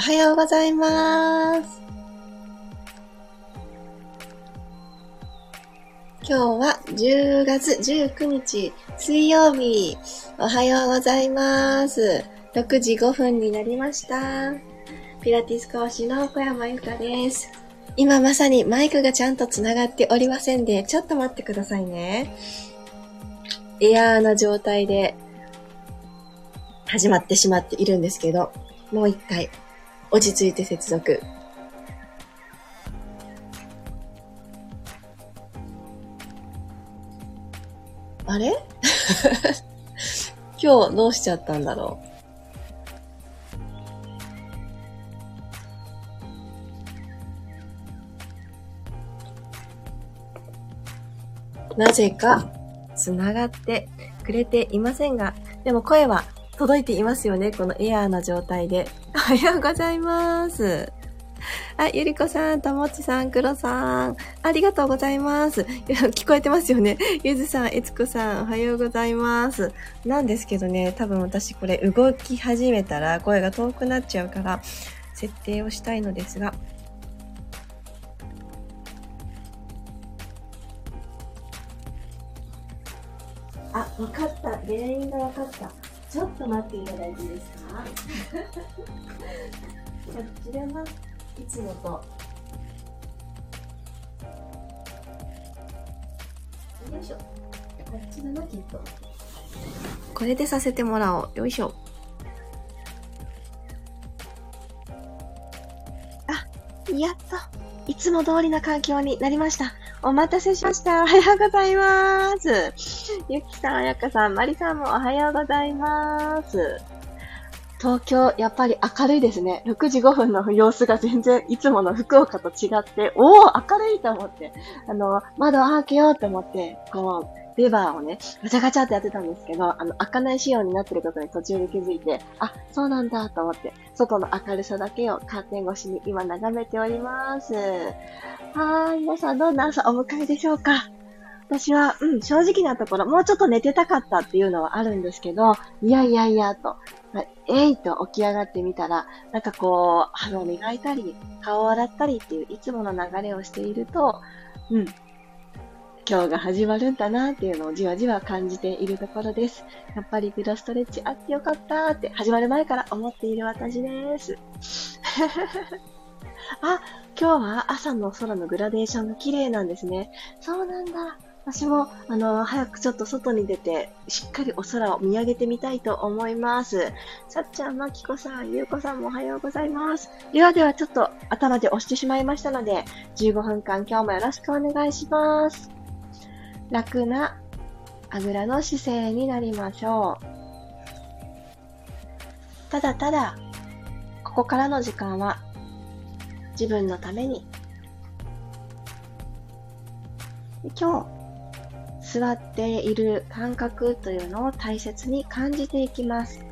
おはようございます。今日は10月19日水曜日。おはようございます。6時5分になりました。ピラティス講師の小山由かです。今まさにマイクがちゃんと繋がっておりませんで、ちょっと待ってくださいね。エアーな状態で始まってしまっているんですけど、もう一回落ち着いて接続。あれ？今日どうしちゃったんだろう？なぜか、つながってくれていませんが、でも声は届いていますよね。このエアーな状態で。おはようございます。あ、ゆりこさん、ともちさん、くろさん、ありがとうございます。聞こえてますよね。ゆずさん、えつこさん、おはようございます。なんですけどね、多分私これ動き始めたら声が遠くなっちゃうから、設定をしたいのですが、あ、わかった。原因がわかった。ちょっと待っていただいていいですか？こちらはいつもとよいしょこっちだなきっとこれでさせてもらおう。よいしょ。あやっといつも通りな環境になりました。お待たせしました。おはようございます。ゆきさん、あやかさん、まりさんもおはようございます。東京、やっぱり明るいですね。6時5分の様子が全然いつもの福岡と違って、おお明るいと思って、あの、窓開けようと思って、こう、レバーをね、ガチャガチャってやってたんですけど、あの、開かない仕様になってることに途中で気づいて、あ、そうなんだと思って、外の明るさだけをカーテン越しに今眺めております。はーい、皆さんどんな朝お迎えでしょうか？私は、うん、正直なところ、もうちょっと寝てたかったっていうのはあるんですけど、いやいやいや、と、えいと起き上がってみたら、なんかこう、歯を磨いたり、顔を洗ったりっていういつもの流れをしていると、うん、今日が始まるんだなっていうのをじわじわ感じているところです。やっぱりピロストレッチあってよかったって始まる前から思っている私です。あ、今日は朝の空のグラデーションが綺麗なんですね。そうなんだ。私も、あの、早くちょっと外に出て、しっかりお空を見上げてみたいと思います。さっちゃん、まきこさん、ゆうこさんもおはようございます。ではでは、ちょっと頭で押してしまいましたので、15分間今日もよろしくお願いします。楽なあぐらの姿勢になりましょう。ただただ、ここからの時間は自分のために。今日、座っている感覚というのを大切に感じていきます。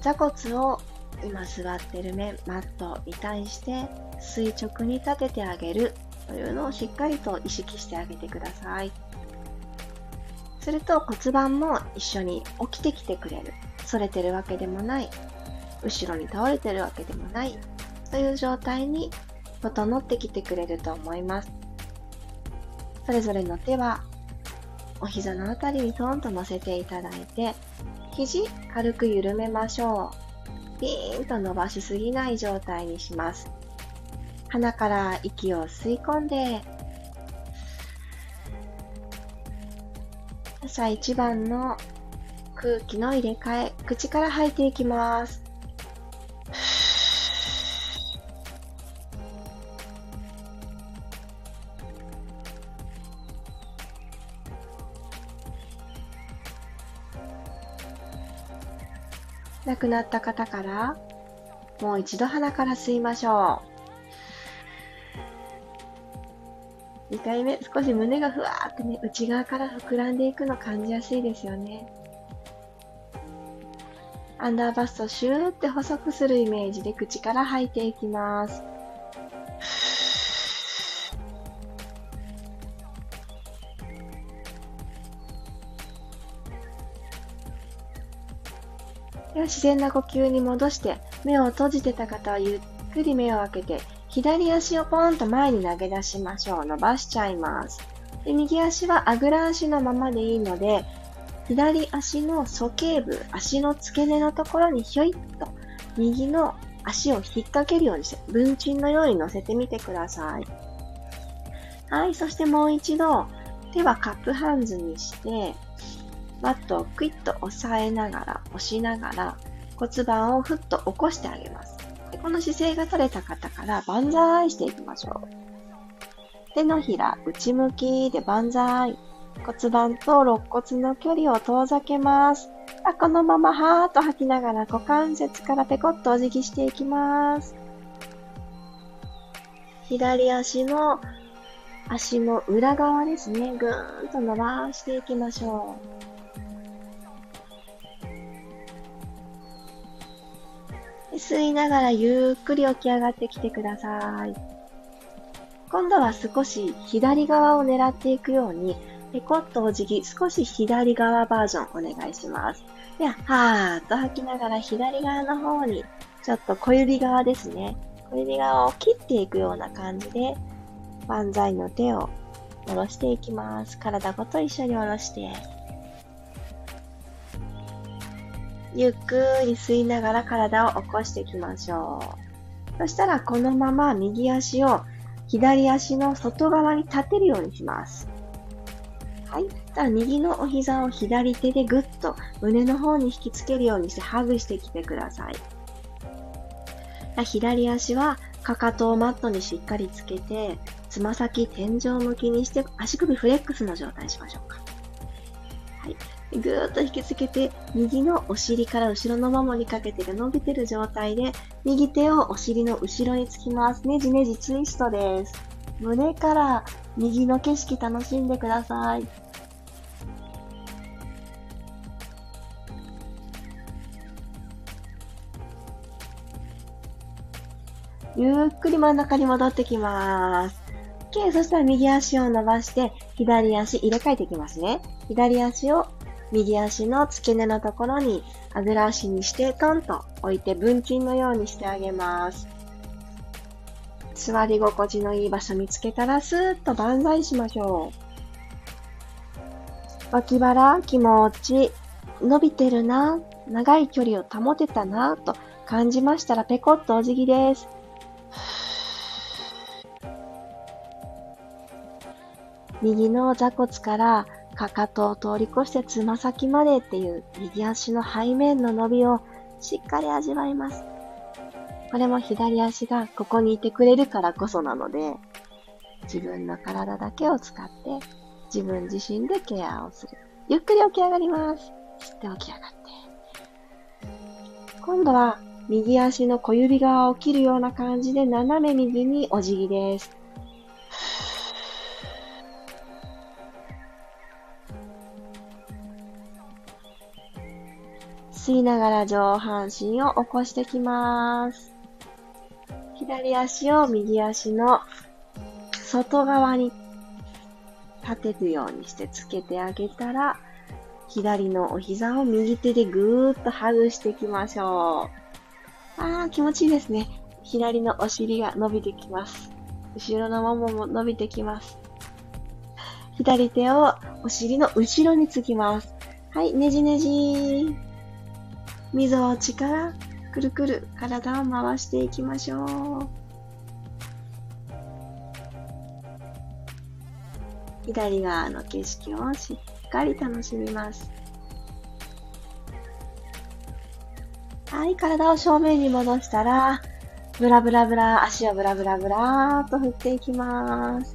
座骨を今座っている面、マットに対して垂直に立ててあげるというのをしっかりと意識してあげてください。すると骨盤も一緒に起きてきてくれる。反れてるわけでもない。後ろに倒れてるわけでもない。という状態に整ってきてくれると思います。それぞれの手はお膝のあたりにトンと乗せていただいて、肘軽く緩めましょう。ピーンと伸ばしすぎない状態にします。鼻から息を吸い込んで、朝一番の空気の入れ替え、口から吐いていきます。亡くなった方からもう一度鼻から吸いましょう。2回目、少し胸がふわーってね、内側から膨らんでいくの感じやすいですよね。アンダーバストシューって細くするイメージで口から吐いていきます。では自然な呼吸に戻して目を閉じてた方はゆっくり目を開けて、左足をポンと前に投げ出しましょう。伸ばしちゃいます。で右足はあぐら足のままでいいので、左足の鼠径部、足の付け根のところにひょいっと右の足を引っ掛けるようにして、文鎮のように乗せてみてください。はい、そしてもう一度、手はカップハンズにして、マットをクイッと押さえながら、押しながら、骨盤をふっと起こしてあげます。でこの姿勢が取れた方から万歳していきましょう。手のひら内向きで万歳。骨盤と肋骨の距離を遠ざけます。あこのままはーっと吐きながら股関節からペコッとお辞儀していきます。左足の足の裏側ですね。ぐーんと伸ばしていきましょう。吸いながらゆっくり起き上がってきてください。今度は少し左側を狙っていくように、ペコッとお辞儀、少し左側バージョンお願いします。では、はーっと吐きながら左側の方に、ちょっと小指側ですね。小指側を切っていくような感じで、万歳の手を下ろしていきます。体ごと一緒に下ろして。ゆっくり吸いながら体を起こしていきましょう。そしたらこのまま右足を左足の外側に立てるようにします。はい。たら右のお膝を左手でぐっと胸の方に引きつけるようにしてハグしてきてください。左足はかかとをマットにしっかりつけて、つま先天井向きにして足首フレックスの状態にしましょうか。ぐーっと引きつけて、右のお尻から後ろのももにかけてが伸びてる状態で、右手をお尻の後ろにつきます。ねじねじツイストです。胸から右の景色楽しんでください。ゆっくり真ん中に戻ってきます。OK。そしたら右足を伸ばして、左足入れ替えていきますね。左足を右足の付け根のところにあぐら足にしてトンと置いて分筋のようにしてあげます。座り心地のいい場所見つけたらスーッと万歳しましょう。脇腹気持ち伸びてるな、長い距離を保てたなと感じましたらペコッとお辞儀です。右の座骨からかかとを通り越してつま先までっていう右足の背面の伸びをしっかり味わいます。これも左足がここにいてくれるからこそなので、自分の体だけを使って自分自身でケアをする。ゆっくり起き上がります。吸って起き上がって。今度は右足の小指側を切るような感じで斜め右にお辞儀です。吸いながら上半身を起こしてきます。左足を右足の外側に立てるようにしてつけてあげたら、左のお膝を右手でぐーっとハグしていきましょう。あー、気持ちいいですね。左のお尻が伸びてきます。後ろのももも伸びてきます。左手をお尻の後ろにつきます。はい、ねじねじみぞおちからくるくる体を回していきましょう。左側の景色をしっかり楽しみます。はい、体を正面に戻したら、ブラブラブラ、足をブラブラブラーと振っていきます。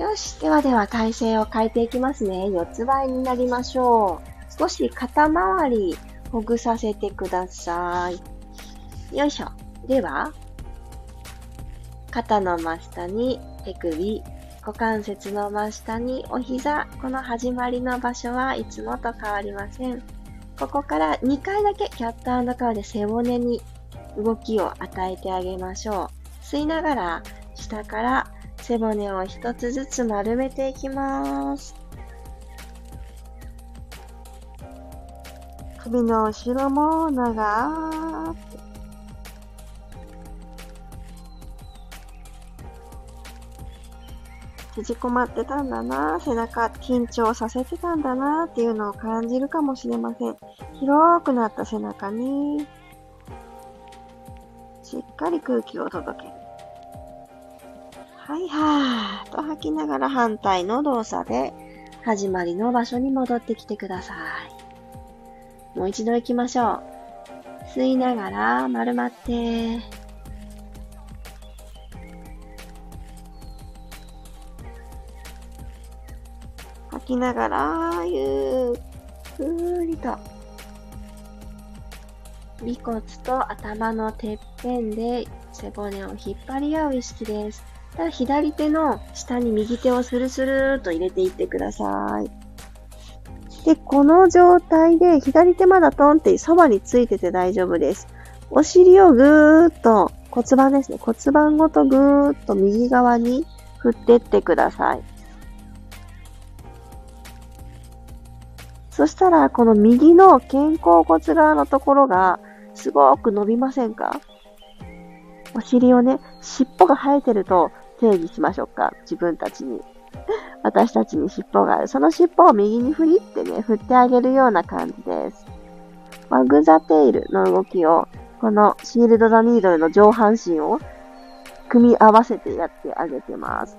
よし。ではでは体勢を変えていきますね。四つ倍になりましょう。少し肩周りほぐさせてください。よいしょ。では、肩の真下に手首、股関節の真下にお膝、この始まりの場所はいつもと変わりません。ここから2回だけキャットカウで背骨に動きを与えてあげましょう。吸いながら下から背骨を一つずつ丸めていきます。首の後ろも長く。縮こまってたんだな、背中緊張させてたんだなっていうのを感じるかもしれません。広くなった背中に、しっかり空気を届ける。はいはーと吐きながら反対の動作で始まりの場所に戻ってきてください。もう一度行きましょう。吸いながら丸まって、吐きながらゆっくりと尾骨と頭のてっぺんで背骨を引っ張り合う意識です。ただ左手の下に右手をスルスルーと入れていってください。で、この状態で左手まだトンってそばについてて大丈夫です。お尻をぐーっと骨盤ですね。骨盤ごとぐーっと右側に振ってってください。そしたら、この右の肩甲骨側のところがすごく伸びませんか？お尻をね、尻尾が生えてると定義しましょうか。自分たちに。私たちに尻尾がある。その尻尾を右に振りってね、振ってあげるような感じです。ワグザテイルの動きを、このシールド・ザ・ニードルの上半身を組み合わせてやってあげてます。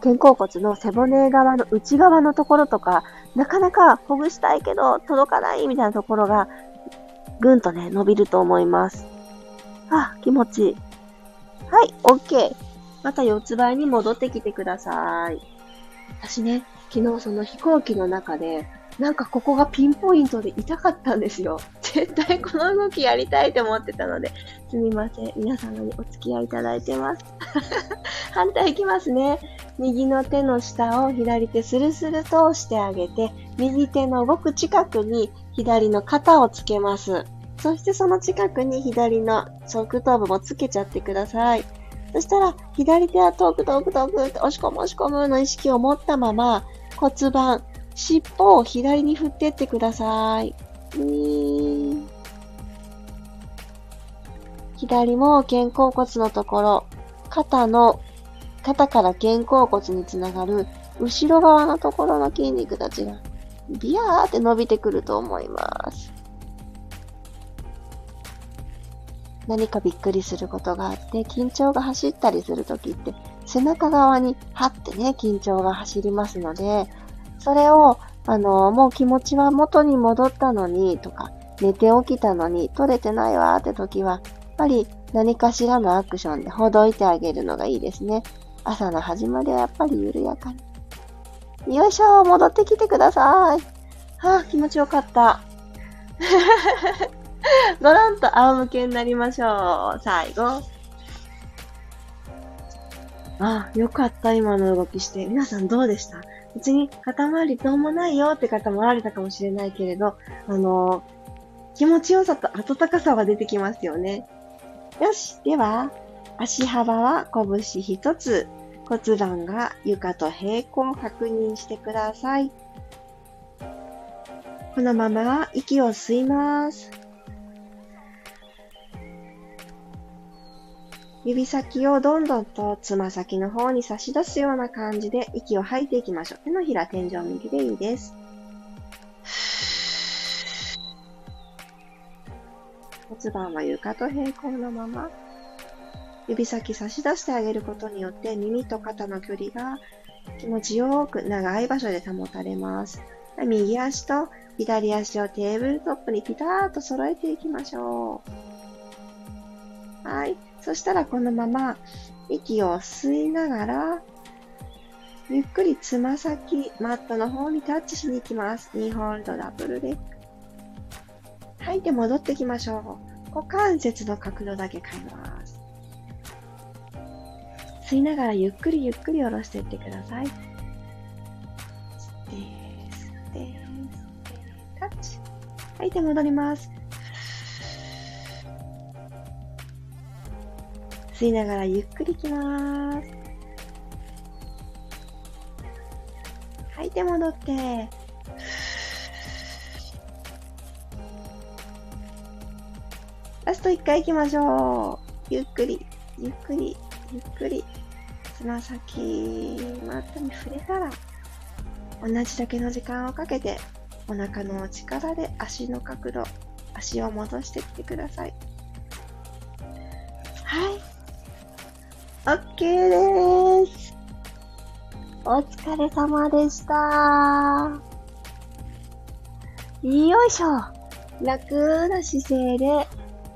肩甲骨の背骨側の内側のところとか、なかなかほぐしたいけど届かないみたいなところがぐんとね、伸びると思います。あ、気持ちいい。はい、OK。また四つ倍に戻ってきてください。私ね、昨日その飛行機の中で、なんかここがピンポイントで痛かったんですよ。絶対この動きやりたいと思ってたので、すみません。皆様にお付き合いいただいてます。反対いきますね。右の手の下を左手スルスルと押してあげて、右手のごく近くに左の肩をつけます。そしてその近くに左の側頭部もつけちゃってください。そしたら、左手は遠く遠く遠くって押し込む押し込むの意識を持ったまま、骨盤、尻尾を左に振ってってください。左も肩甲骨のところ、肩の、肩から肩甲骨につながる後ろ側のところの筋肉たちがビヤーって伸びてくると思います。何かびっくりすることがあって、緊張が走ったりするときって、背中側にはってね、緊張が走りますので、それを、あの、もう気持ちは元に戻ったのに、とか、寝て起きたのに、取れてないわって時は、やっぱり何かしらのアクションでほどいてあげるのがいいですね。朝の始まりはやっぱり緩やかに。よいしょ戻ってきてください。はあ、気持ちよかった。ごろんと仰向けになりましょう。最後。あ、よかった、今の動きして。皆さんどうでした？別に肩周りどうもないよって方もあれたかもしれないけれど、あのー、気持ちよさと温かさは出てきますよね。よし。では、足幅は拳一つ、骨盤が床と平行確認してください。このまま息を吸います。指先をどんどんとつま先の方に差し出すような感じで息を吐いていきましょう。手のひら天井右でいいです。骨盤は床と平行のまま。指先差し出してあげることによって耳と肩の距離が気持ちよく長い場所で保たれます。右足と左足をテーブルトップにピタッと揃えていきましょう。はい。そしたらこのまま息を吸いながら、ゆっくりつま先、マットの方にタッチしに行きます。2ホールドダブルレッグ。吐いて戻ってきましょう。股関節の角度だけ変えます。吸いながらゆっくりゆっくり下ろしていってください。吸って、吸って、タッチ。吐いて戻ります。吸いながらゆっくりいきます。吐いて戻って。ラスト一回いきましょう。ゆっくり、ゆっくり、ゆっくり。つま先、マットに触れたら、同じだけの時間をかけて、お腹の力で足の角度、足を戻してきてください。OK です。お疲れ様でした。よいしょ。楽な姿勢で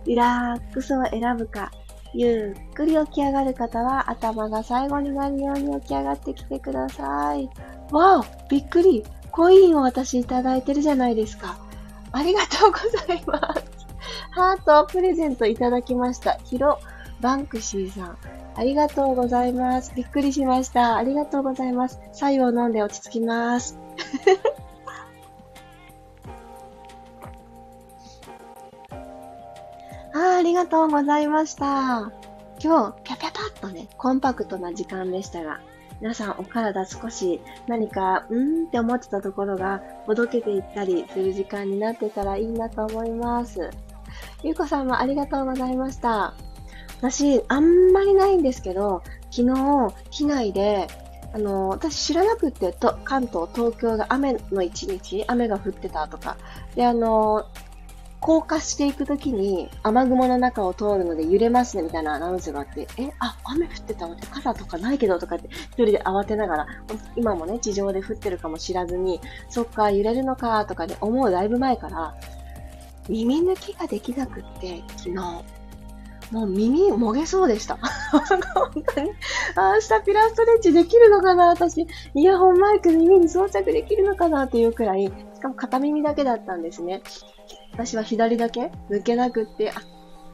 リラックスを選ぶか、ゆっくり起き上がる方は頭が最後になるように起き上がってきてください。わおびっくりコインを私いただいてるじゃないですか。ありがとうございます。ハートをプレゼントいただきました。ヒロバンクシーさん。ありがとうございます。びっくりしました。ありがとうございます。白湯を飲んで落ち着きます。あありがとうございました。今日、ぴゃぴゃぱっとね、コンパクトな時間でしたが、皆さんお体少し何か、うーんって思ってたところが、ほどけていったりする時間になってたらいいなと思います。ゆうこさんもありがとうございました。私、あんまりないんですけど、昨日、機内で、あの、私知らなくて、と関東、東京が雨の一日、雨が降ってたとか。で、あの、降下していくときに雨雲の中を通るので揺れますねみたいなアナウンスがあって、え、あ、雨降ってたのって傘とかないけどとかって一人で慌てながら、今もね、地上で降ってるかも知らずに、そっか、揺れるのかとかで思うだいぶ前から、耳抜きができなくって、昨日。もう耳もげそうでした。本当に。明日ピラストレッチできるのかな私。イヤホンマイク耳に装着できるのかなっていうくらい、しかも片耳だけだったんですね。私は左だけ？抜けなくって、あ、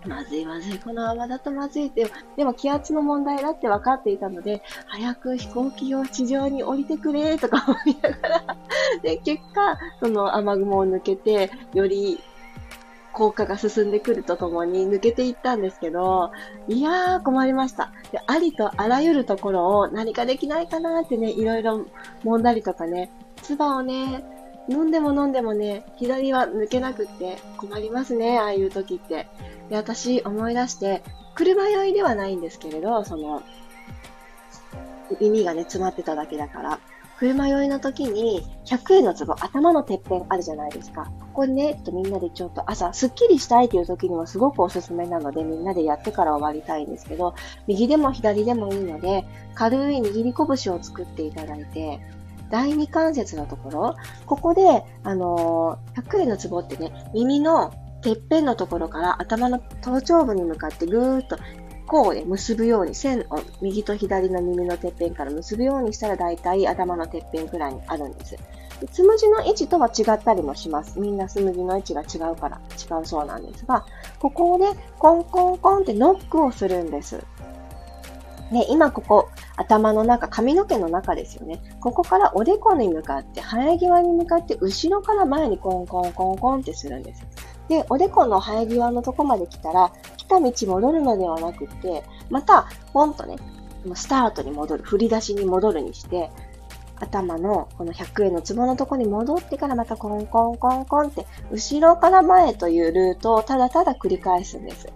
まずいまずい、この泡だとまずいって、でも気圧の問題だって分かっていたので、早く飛行機を地上に降りてくれとか思いながら、で、結果、その雨雲を抜けて、より効果が進んでくるとともに抜けていったんですけど、いやー困りました。でありとあらゆるところを何かできないかなってね、いろいろ揉んだりとかね、唾をね、飲んでも飲んでもね、左は抜けなくって困りますね、ああいう時って。で、私思い出して、車酔いではないんですけれど、その、耳がね、詰まってただけだから、車酔いの時に、100円の壺、頭のてっぺんあるじゃないですか。ここにね、ちょっとみんなでちょっと朝、スッキリしたいという時にはすごくおすすめなので、みんなでやってから終わりたいんですけど、右でも左でもいいので、軽い握り拳を作っていただいて、第二関節のところ、ここで、あのー、100円の壺ってね、耳のてっぺんのところから頭の頭頂部に向かってぐーっとこうで結ぶように、線を右と左の耳のてっぺんから結ぶようにしたら大体頭のてっぺんくらいにあるんです。でつむじの位置とは違ったりもします。みんなつむじの位置が違うから違うそうなんですが、ここをね、コンコンコンってノックをするんです。ね、今ここ、頭の中、髪の毛の中ですよね。ここからおでこに向かって、生え際に向かって、後ろから前にコンコンコンコンってするんです。で、おでこの生え際のとこまで来たら、来た道戻るのではなくて、また、ポンとね、スタートに戻る、振り出しに戻るにして、頭のこの100円の壺のとこに戻ってからまたコンコンコンコンって、後ろから前というルートをただただ繰り返すんです。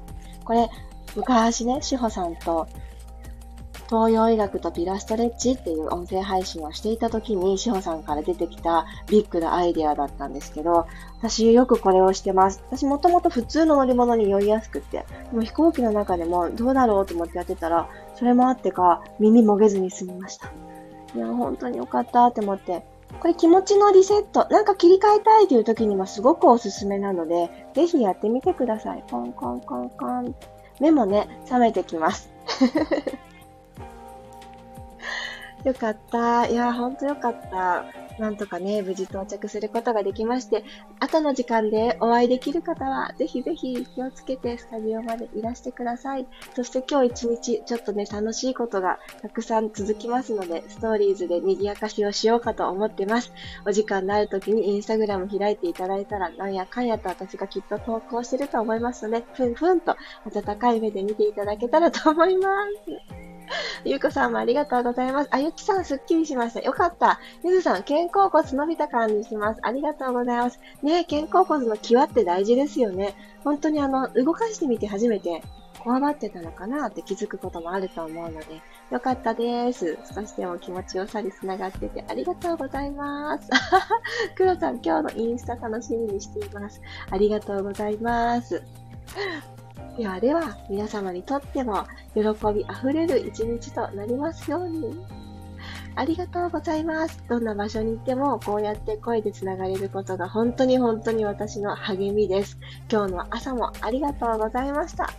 これ、昔ね、志保さんと東洋医学とピラストレッチっていう音声配信をしていた時に、志保さんから出てきたビッグなアイデアだったんですけど、私よくこれをしてます。私もともと普通の乗り物に酔いやすくって、でも飛行機の中でもどうだろうと思ってやってたら、それもあってか耳もげずに済みました。いや、本当によかったって思って、これ気持ちのリセット、なんか切り替えたいという時にはすごくおすすめなので、ぜひやってみてください。コンコンコンコン。目もね、覚めてきます。よかった。いや、ほんとよかった。なんとかね、無事到着することができまして、後の時間でお会いできる方は、ぜひぜひ気をつけてスタジオまでいらしてください。そして今日一日、ちょっとね、楽しいことがたくさん続きますので、ストーリーズで賑やかしをしようかと思ってます。お時間のある時にインスタグラム開いていただいたら、なんやかんやと私がきっと投稿してると思いますので、ふんふんと温かい目で見ていただけたらと思います。ゆうこさんもありがとうございます。あゆきさん、すっきりしました。よかった。ゆずさん、肩甲骨伸びた感じします。ありがとうございます。ね肩甲骨の際って大事ですよね。本当にあの、動かしてみて初めて、こわばってたのかなって気づくこともあると思うので、よかったです。少しでも気持ちよさに繋がっててありがとうございます。クロさん、今日のインスタ楽しみにしています。ありがとうございます。ではでは、皆様にとっても喜びあふれる一日となりますように。ありがとうございます。どんな場所に行っても、こうやって声で繋がれることが本当に本当に私の励みです。今日の朝もありがとうございました。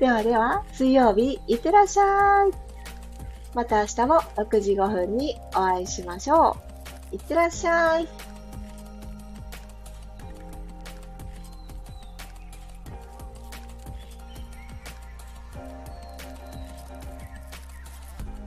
ではでは、水曜日、いってらっしゃい。また明日も6時5分にお会いしましょう。いってらっしゃい。